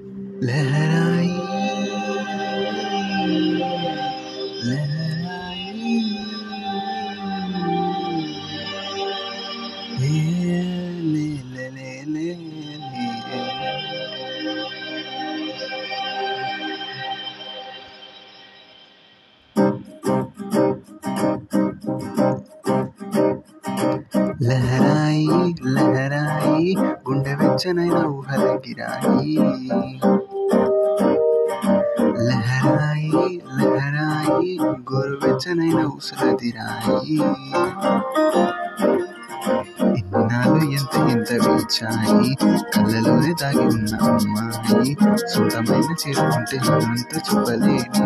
लहराई लहराई ले ले ले ले ले लहराई लहराई గుండె వెచ్చనైన ఊహల గిరాయి లహరాయి లహరాయి గోరువెచ్చనైన ఊసలదిరాయి ఇన్నాళ్ళు ఎంత ఎంత వీచాయి కళ్ళలోనే దాగి ఉన్న అమ్మాయి సొంతమైన చేసుకుంటే అంత చెప్పలేని